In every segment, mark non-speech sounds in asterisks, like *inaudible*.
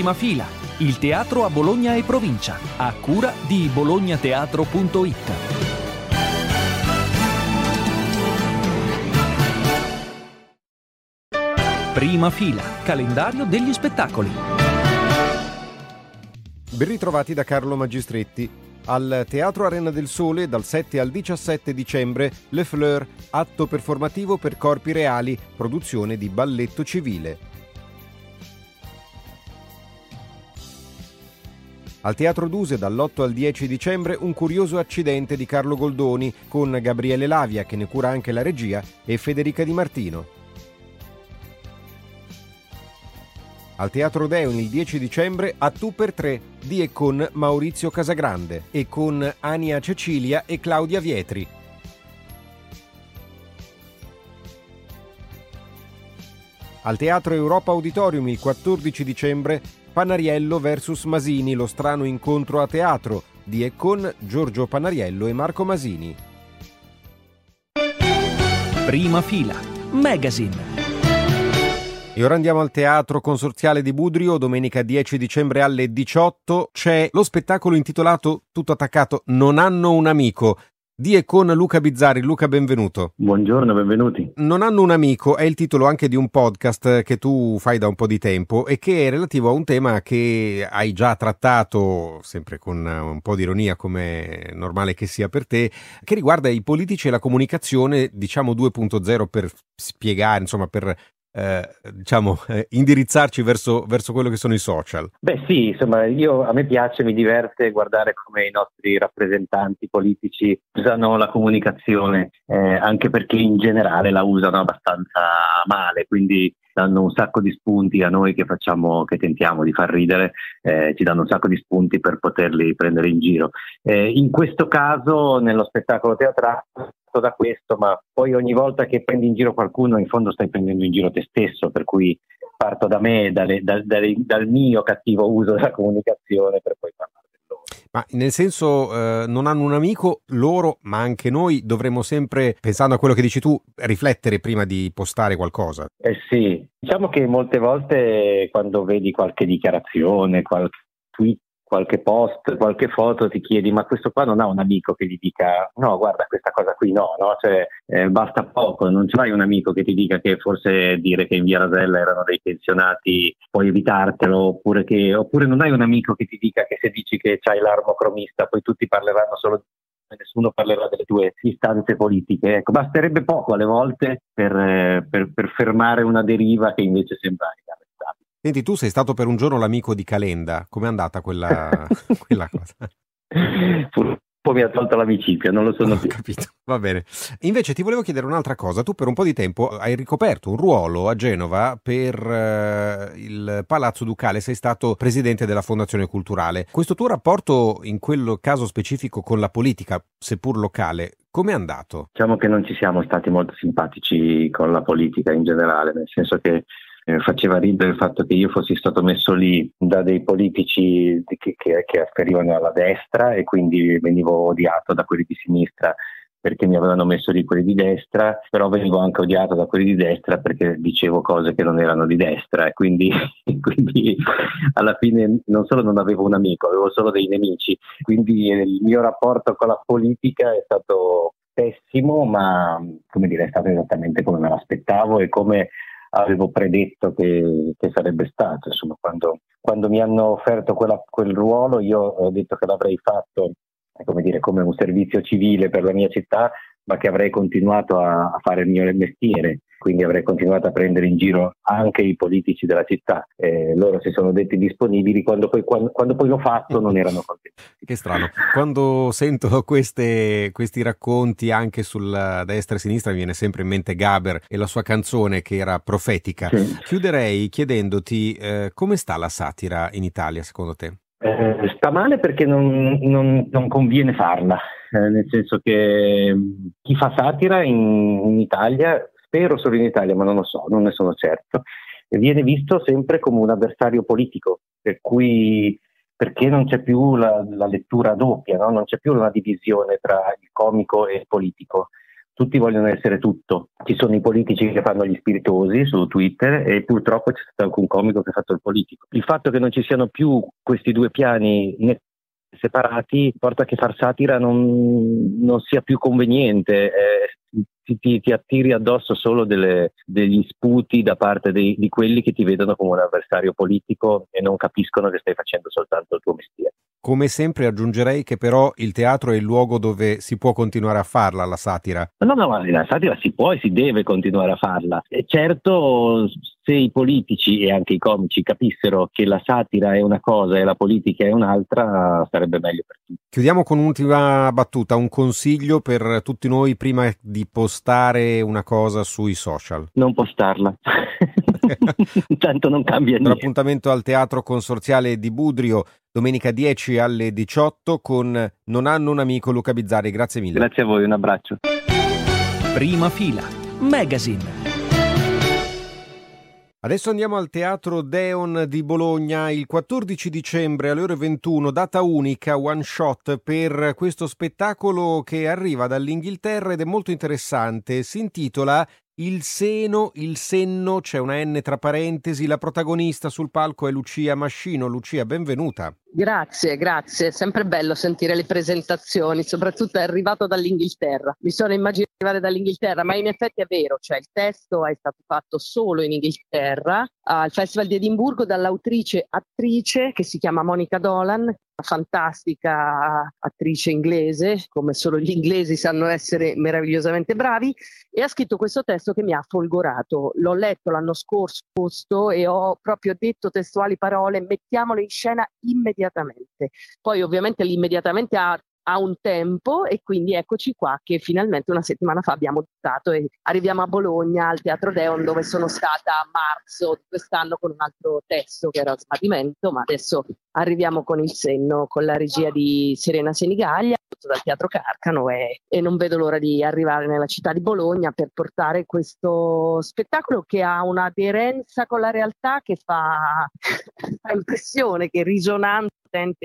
Prima fila, il teatro a Bologna e provincia, a cura di bolognateatro.it. Prima fila, calendario degli spettacoli. Ben ritrovati da Carlo Magistretti. Al Teatro Arena del Sole dal 7 al 17 dicembre Le Fleur, atto performativo per corpi reali, produzione di balletto civile. Al Teatro Duse dall'8 al 10 dicembre un curioso accidente di Carlo Goldoni con Gabriele Lavia che ne cura anche la regia e Federica Di Martino. Al Teatro Deon il 10 dicembre a Tu per tre di e con Maurizio Casagrande e con Ania Cecilia e Claudia Vietri. Al Teatro Europa Auditorium il 14 dicembre Panariello vs Masini, lo strano incontro a teatro di e con Giorgio Panariello e Marco Masini. Prima fila, Magazine. E ora andiamo al Teatro Consorziale di Budrio, domenica 10 dicembre alle 18 c'è lo spettacolo intitolato Tutto attaccato Non hanno un amico di e con Luca Bizzarri. Luca, benvenuto. Buongiorno, benvenuti. Non hanno un amico è il titolo anche di un podcast che tu fai da un po' di tempo e che è relativo a un tema che hai già trattato, sempre con un po' di ironia come è normale che sia per te, che riguarda i politici e la comunicazione, diciamo 2.0 per spiegare, insomma, per eh, diciamo, *laughs* eh, indirizzarci verso, verso, quello che sono i social? Beh sì, insomma, io, a me piace, mi diverte guardare come i nostri rappresentanti politici usano la comunicazione, eh, anche perché in generale la usano abbastanza male, quindi danno un sacco di spunti a noi che facciamo, che tentiamo di far ridere, eh, ci danno un sacco di spunti per poterli prendere in giro. Eh, in questo caso, nello spettacolo teatrale, da questo, ma poi ogni volta che prendi in giro qualcuno, in fondo stai prendendo in giro te stesso, per cui parto da me, dalle, dal, dal, dal mio cattivo uso della comunicazione per poi parlare. Ma nel senso, eh, non hanno un amico, loro, ma anche noi dovremmo sempre, pensando a quello che dici tu, riflettere prima di postare qualcosa. Eh sì, diciamo che molte volte quando vedi qualche dichiarazione, qualche tweet qualche post, qualche foto, ti chiedi ma questo qua non ha un amico che gli dica no guarda questa cosa qui no, no? Cioè, eh, basta poco, non c'hai un amico che ti dica che forse dire che in via Rasella erano dei pensionati puoi evitartelo oppure, che, oppure non hai un amico che ti dica che se dici che c'hai l'armocromista poi tutti parleranno solo di nessuno parlerà delle tue istanze politiche. Ecco, basterebbe poco alle volte per, eh, per, per fermare una deriva che invece sembra Senti, tu sei stato per un giorno l'amico di Calenda, com'è andata quella, *laughs* quella cosa? Poi mi ha tolto l'amicizia, non lo sono *laughs* Ho più. capito, va bene. Invece ti volevo chiedere un'altra cosa. Tu per un po' di tempo hai ricoperto un ruolo a Genova per uh, il Palazzo Ducale, sei stato presidente della Fondazione Culturale. Questo tuo rapporto in quel caso specifico con la politica, seppur locale, come è andato? Diciamo che non ci siamo stati molto simpatici con la politica in generale, nel senso che eh, faceva ridere il fatto che io fossi stato messo lì da dei politici che, che, che afferivano alla destra e quindi venivo odiato da quelli di sinistra perché mi avevano messo lì quelli di destra, però venivo anche odiato da quelli di destra perché dicevo cose che non erano di destra e quindi, *laughs* quindi, alla fine non solo non avevo un amico, avevo solo dei nemici, quindi il mio rapporto con la politica è stato pessimo, ma come dire, è stato esattamente come me l'aspettavo e come avevo predetto che, che sarebbe stato. Insomma, quando, quando, mi hanno offerto quella, quel ruolo, io ho detto che l'avrei fatto come, dire, come un servizio civile per la mia città, ma che avrei continuato a, a fare il mio mestiere quindi avrei continuato a prendere in giro anche i politici della città. Eh, loro si sono detti disponibili, quando poi, quando, quando poi l'ho fatto non erano contenti. *laughs* Che strano, quando sento queste, questi racconti anche sulla destra e sinistra mi viene sempre in mente Gaber e la sua canzone che era profetica. Sì. Chiuderei chiedendoti eh, come sta la satira in Italia secondo te? Eh, sta male perché non, non, non conviene farla, eh, nel senso che chi fa satira in, in Italia spero solo in Italia, ma non lo so, non ne sono certo, viene visto sempre come un avversario politico, per cui perché non c'è più la, la lettura doppia, no? non c'è più una divisione tra il comico e il politico. tutti vogliono essere tutto. Ci sono i politici che fanno gli spiritosi su Twitter e purtroppo c'è stato anche un comico che ha fatto il politico. Il fatto che non ci siano più questi due piani separati porta a che far satira non, non sia più conveniente. Eh, ti, ti, ti, attiri addosso solo delle, degli sputi da parte dei, di quelli che ti vedono come un avversario politico e non capiscono che stai facendo soltanto il tuo mestiere. Come sempre aggiungerei che però il teatro è il luogo dove si può continuare a farla la satira. No, no, ma la satira si può e si deve continuare a farla. E certo, se i politici e anche i comici capissero che la satira è una cosa e la politica è un'altra, sarebbe meglio per tutti. Chiudiamo con un'ultima battuta, un consiglio per tutti noi prima di postare una cosa sui social. Non postarla. *laughs* Tanto non cambia niente. Appuntamento al Teatro Consorziale di Budrio domenica 10 alle 18 con Non hanno un amico Luca Bizzarri. Grazie mille. Grazie a voi, un abbraccio. Prima fila, Magazine. Adesso andiamo al Teatro Deon di Bologna il 14 dicembre alle ore 21, data unica, one shot per questo spettacolo che arriva dall'Inghilterra ed è molto interessante. Si intitola il seno, il senno, c'è una N tra parentesi, la protagonista sul palco è Lucia Mascino. Lucia, benvenuta. Grazie, grazie, è sempre bello sentire le presentazioni, soprattutto è arrivato dall'Inghilterra. Mi sono immaginato arrivare dall'Inghilterra, ma in effetti è vero, cioè il testo è stato fatto solo in Inghilterra al Festival di Edimburgo dall'autrice attrice che si chiama Monica Dolan, fantastica attrice inglese, come solo gli inglesi sanno essere meravigliosamente bravi, e ha scritto questo testo che mi ha folgorato. L'ho letto l'anno scorso e ho proprio detto testuali parole, mettiamolo in scena immediatamente. Poi ovviamente l'immediatamente ha ha un tempo e quindi eccoci qua che finalmente una settimana fa abbiamo dato e arriviamo a Bologna al Teatro Deon dove sono stata a marzo di quest'anno con un altro testo che era Smadimento ma adesso arriviamo con il senno con la regia di Serena Senigallia dal Teatro Carcano e, e non vedo l'ora di arrivare nella città di Bologna per portare questo spettacolo che ha un'aderenza con la realtà che fa, *laughs* fa impressione, che risonanza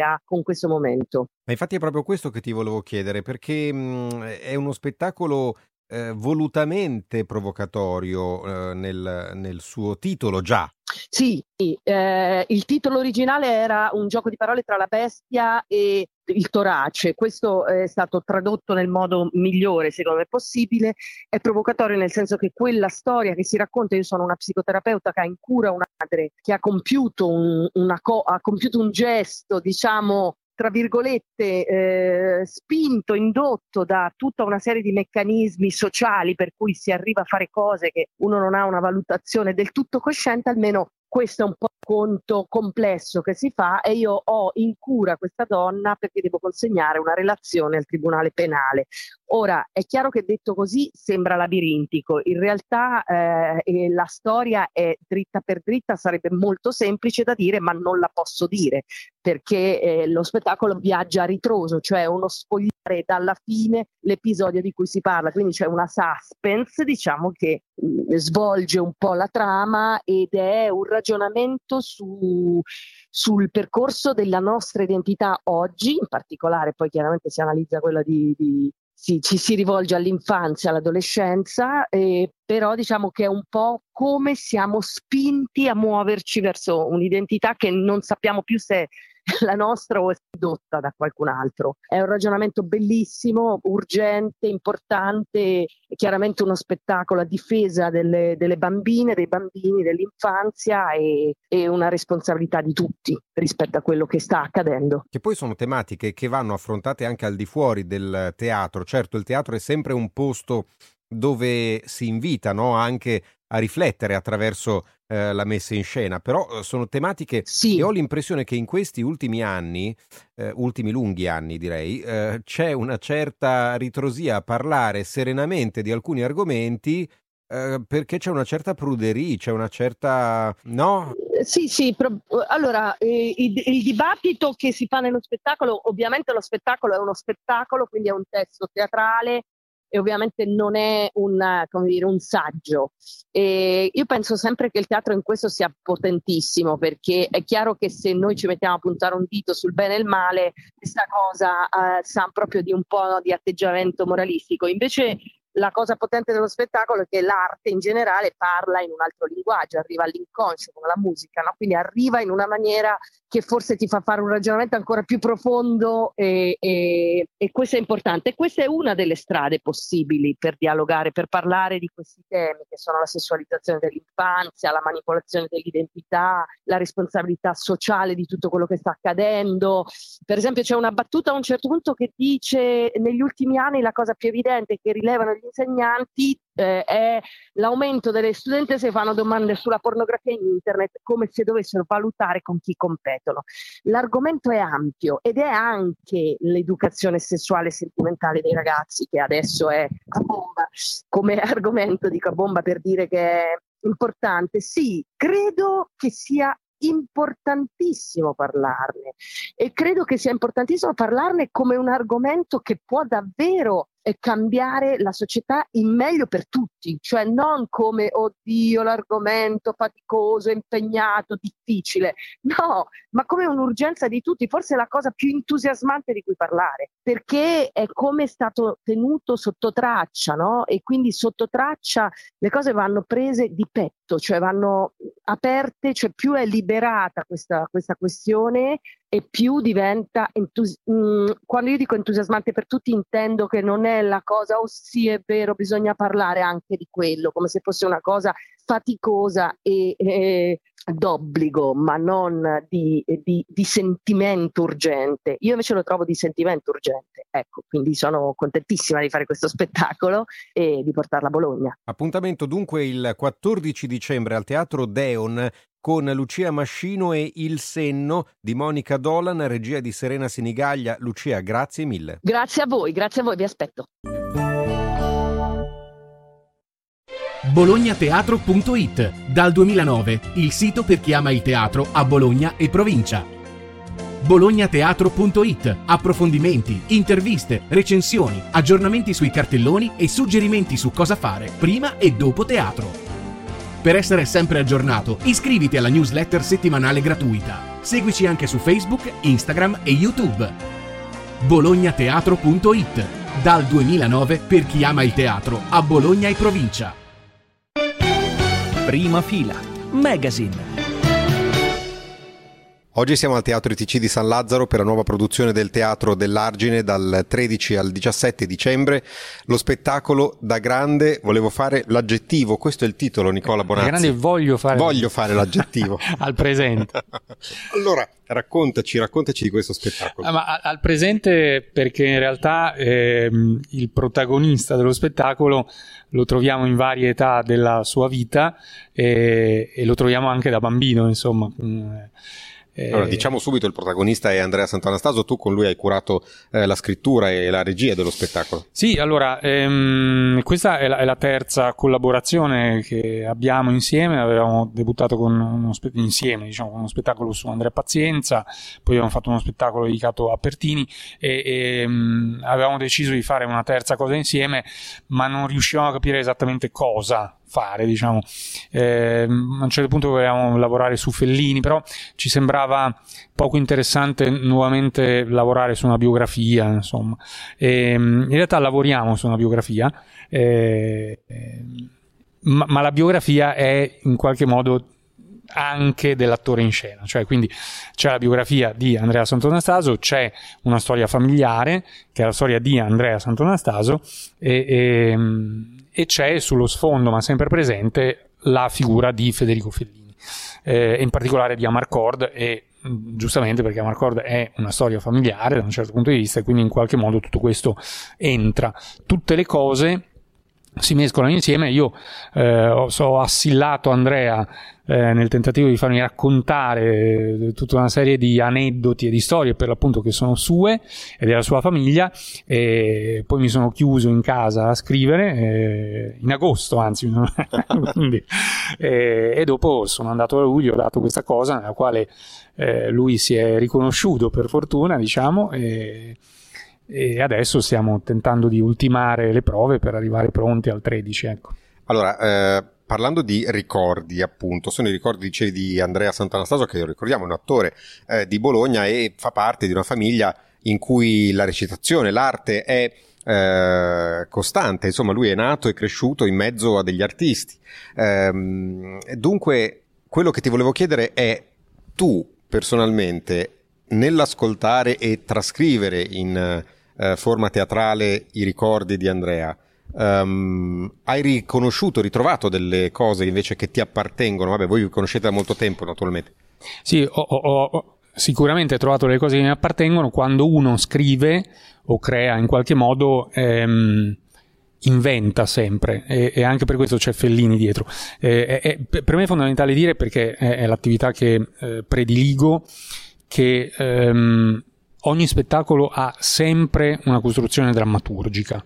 ha con questo momento. Ma infatti è proprio questo che ti volevo chiedere, perché mh, è uno spettacolo eh, volutamente provocatorio eh, nel, nel, suo titolo già. Sì, eh, il titolo originale era un gioco di parole tra la bestia e il torace, questo è stato tradotto nel modo migliore secondo me possibile, è provocatorio nel senso che quella storia che si racconta, io sono una psicoterapeuta che ha in cura una madre che ha compiuto un, co- ha compiuto un gesto diciamo tra virgolette, eh, spinto, indotto da tutta una serie di meccanismi sociali per cui si arriva a fare cose che uno non ha una valutazione del tutto cosciente, almeno questo è un po' conto complesso che si fa e io ho in cura questa donna perché devo consegnare una relazione al tribunale penale. Ora, è chiaro che detto così sembra labirintico, in realtà eh, la storia è dritta per dritta, sarebbe molto semplice da dire, ma non la posso dire perché eh, lo spettacolo viaggia a ritroso, cioè uno spogliare dalla fine l'episodio di cui si parla, quindi c'è una suspense, diciamo, che mh, mm, svolge un po' la trama ed è un ragionamento su, sul percorso della nostra identità oggi, in particolare poi chiaramente si analizza quella di, di sì, ci si rivolge all'infanzia, all'adolescenza, eh, però diciamo che è un po' come siamo spinti a muoverci verso un'identità che non sappiamo più se *laughs* la nostra o è dotta da qualcun altro. È un ragionamento bellissimo, urgente, importante, chiaramente uno spettacolo a difesa delle, delle bambine, dei bambini, dell'infanzia e, e, una responsabilità di tutti rispetto a quello che sta accadendo. Che poi sono tematiche che vanno affrontate anche al di fuori del teatro. Certo, il teatro è sempre un posto dove si invita no? anche a riflettere attraverso eh, la messa in scena, però eh, sono tematiche sì. e ho l'impressione che in questi ultimi anni, eh, ultimi lunghi anni direi, eh, c'è una certa ritrosia a parlare serenamente di alcuni argomenti eh, perché c'è una certa pruderia, c'è una certa... no? Sì, sì, pro... allora il, il, dibattito che si fa nello spettacolo, ovviamente lo spettacolo è uno spettacolo, quindi è un testo teatrale e ovviamente non è un, dire, un saggio. E io penso sempre che il teatro in questo sia potentissimo perché è chiaro che se noi ci mettiamo a puntare un dito sul bene e il male, questa cosa eh, sa proprio di un po' di atteggiamento moralistico. Invece la cosa potente dello spettacolo è che l'arte in generale parla in un altro linguaggio, arriva all'inconscio come la musica, no? quindi arriva in una maniera che forse ti fa fare un ragionamento ancora più profondo e, e, e questo è importante. Questa è una delle strade possibili per dialogare, per parlare di questi temi che sono la sessualizzazione dell'infanzia, la manipolazione dell'identità, la responsabilità sociale di tutto quello che sta accadendo. Per esempio c'è una battuta a un certo punto che dice negli ultimi anni la cosa più evidente che rilevano gli insegnanti eh, è l'aumento delle studentesse che fanno domande sulla pornografia in internet come se dovessero valutare con chi competono. L'argomento è ampio ed è anche l'educazione sessuale e sentimentale dei ragazzi che adesso è a bomba come *laughs* argomento, dico a bomba per dire che è importante. Sì, credo che sia importantissimo parlarne e credo che sia importantissimo parlarne come un argomento che può davvero cambiare la società in meglio per tutti, cioè non come oddio l'argomento faticoso, impegnato, difficile, no, ma come un'urgenza di tutti, forse è la cosa più entusiasmante di cui parlare, perché è come è stato tenuto sotto traccia, no? E quindi sotto traccia le cose vanno prese di petto, cioè vanno aperte, cioè più è liberata questa, questa questione e più diventa entusi- mm, quando io dico entusiasmante per tutti intendo che non è la cosa oh sì è vero bisogna parlare anche di quello come se fosse una cosa faticosa e, e d'obbligo ma non di, di, di, sentimento urgente io invece lo trovo di sentimento urgente ecco quindi sono contentissima di fare questo spettacolo e di portarla a Bologna appuntamento dunque il 14 dicembre al Teatro Deon con Lucia Mascino e Il Senno di Monica Dolan, regia di Serena Sinigaglia. Lucia, grazie mille. Grazie a voi, grazie a voi, vi aspetto. bolognateatro.it Dal 2009 il sito per chi ama il teatro a Bologna e provincia. bolognateatro.it Approfondimenti, interviste, recensioni, aggiornamenti sui cartelloni e suggerimenti su cosa fare prima e dopo teatro. Per essere sempre aggiornato, iscriviti alla newsletter settimanale gratuita. Seguici anche su Facebook, Instagram e YouTube. bolognateatro.it Dal 2009 per chi ama il teatro a Bologna e provincia. Prima fila. Magazine. Oggi siamo al Teatro ITC di San Lazzaro per la nuova produzione del Teatro dell'Argine dal 13 al 17 dicembre. Lo spettacolo da grande, volevo fare l'aggettivo, questo è il titolo Nicola Bonazzi. Da grande voglio fare, voglio fare l'aggettivo. *laughs* al presente. *laughs* allora, raccontaci, raccontaci di questo spettacolo. Ah, ma al presente perché in realtà ehm, il protagonista dello spettacolo lo troviamo in varie età della sua vita e, e lo troviamo anche da bambino, insomma. Mm, allora, diciamo subito il protagonista è Andrea Sant'Anastaso, tu con lui hai curato eh, la scrittura e la regia dello spettacolo. Sì, allora, ehm, questa è la, è la, terza collaborazione che abbiamo insieme, avevamo debuttato con uno spe- insieme, diciamo, con uno spettacolo su Andrea Pazienza, poi abbiamo fatto uno spettacolo dedicato a Pertini e, e ehm, avevamo deciso di fare una terza cosa insieme, ma non riuscivamo a capire esattamente cosa fare, diciamo. Eh, a un certo punto volevamo lavorare su Fellini, però ci sembrava poco interessante nuovamente lavorare su una biografia, insomma. E, in realtà lavoriamo su una biografia, eh, ma, ma la biografia è in qualche modo anche dell'attore in scena, cioè quindi c'è la biografia di Andrea Santonastaso, c'è una storia familiare che è la storia di Andrea Santonastaso e, e, e c'è sullo sfondo, ma sempre presente, la figura di Federico Fellini, eh, in particolare di Amarcord e giustamente perché Amarcord è una storia familiare da un certo punto di vista e quindi in qualche modo tutto questo entra. Tutte le cose si mescolano insieme. Io eh, ho, ho, assillato Andrea eh, nel tentativo di farmi raccontare eh, tutta una serie di aneddoti e di storie per l'appunto che sono sue e della sua famiglia. E poi mi sono chiuso in casa a scrivere eh, in agosto, anzi, *laughs* quindi, eh, e dopo sono andato a lui, ho dato questa cosa nella quale eh, lui si è riconosciuto per fortuna, diciamo. E, e adesso stiamo tentando di ultimare le prove per arrivare pronti al 13. Ecco. Allora, eh, parlando di ricordi, appunto, sono i ricordi dicevi, di Andrea Sant'Anastaso, che ricordiamo è un attore eh, di Bologna e fa parte di una famiglia in cui la recitazione, l'arte è eh, costante, insomma lui è nato e cresciuto in mezzo a degli artisti. Ehm, dunque, quello che ti volevo chiedere è tu personalmente nell'ascoltare e trascrivere in eh, forma teatrale i ricordi di Andrea, um, hai riconosciuto, ritrovato delle cose invece che ti appartengono? Vabbè, voi vi conoscete da molto tempo naturalmente. Sì, ho, ho, ho sicuramente trovato le cose che mi appartengono quando uno scrive o crea in qualche modo. Ehm, inventa sempre e, e, anche per questo c'è Fellini dietro. Eh, è, per me è fondamentale dire perché è, è l'attività che eh, prediligo che ehm, ogni spettacolo ha sempre una costruzione drammaturgica.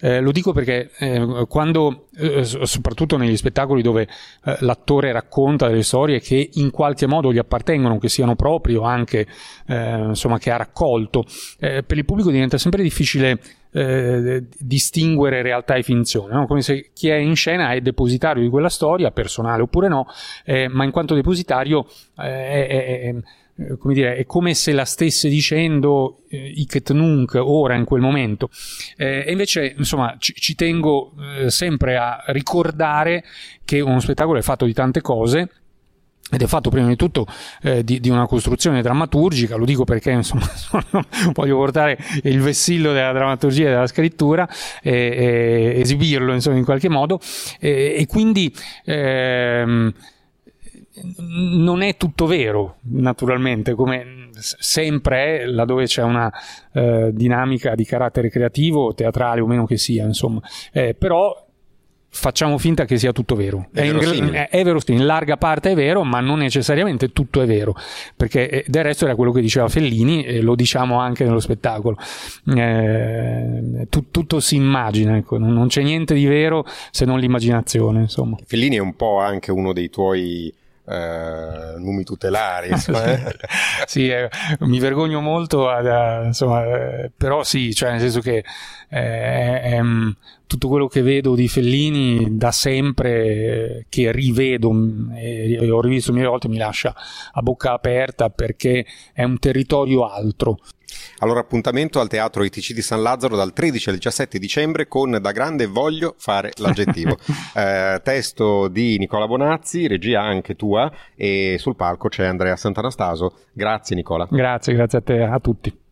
Eh, lo dico perché eh, quando, eh, soprattutto negli spettacoli dove eh, l'attore racconta delle storie che in qualche modo gli appartengono, che siano propri o anche eh, insomma, che ha raccolto, eh, per il pubblico diventa sempre difficile distinguere realtà e finzione, no? come se chi è in scena è depositario di quella storia, personale oppure no, ma in quanto depositario eh, come dire, è come se la stesse dicendo eh, iket nunc ora in quel momento. Eh, e invece, insomma, ci, ci tengo eh, sempre a ricordare che uno spettacolo è fatto di tante cose ed è fatto prima di tutto eh, di, di, una costruzione drammaturgica, lo dico perché insomma *laughs* voglio portare il vessillo della drammaturgia e della scrittura e, e esibirlo insomma in qualche modo e, e quindi ehm, non è tutto vero, naturalmente, come sempre è laddove c'è una eh, dinamica di carattere creativo, teatrale o meno che sia, insomma. Eh, però facciamo finta che sia tutto vero. È, è, verosimile. È, è verosimile, in larga parte è vero, ma non necessariamente tutto è vero, perché eh, del resto era quello che diceva Fellini e lo diciamo anche nello spettacolo. Eh, tu, tutto si immagina, ecco, non, non c'è niente di vero se non l'immaginazione, insomma. Fellini è un po' anche uno dei tuoi eh, numi tutelari. Insomma, *laughs* eh. sì, eh, mi vergogno molto, ad, a, insomma, eh, però sì, cioè nel senso che eh, mm, tutto quello che vedo di Fellini da sempre, che rivedo mm, e ho rivisto mille volte, mi lascia a bocca aperta perché è un territorio altro. Allora appuntamento al Teatro ITC di San Lazzaro dal 13 al 17 dicembre con Da grande voglio fare l'aggettivo. *laughs* eh, testo di Nicola Bonazzi, regia anche tua e sul palco c'è Andrea Sant'Anastaso. Grazie Nicola. Grazie, grazie a te, a tutti.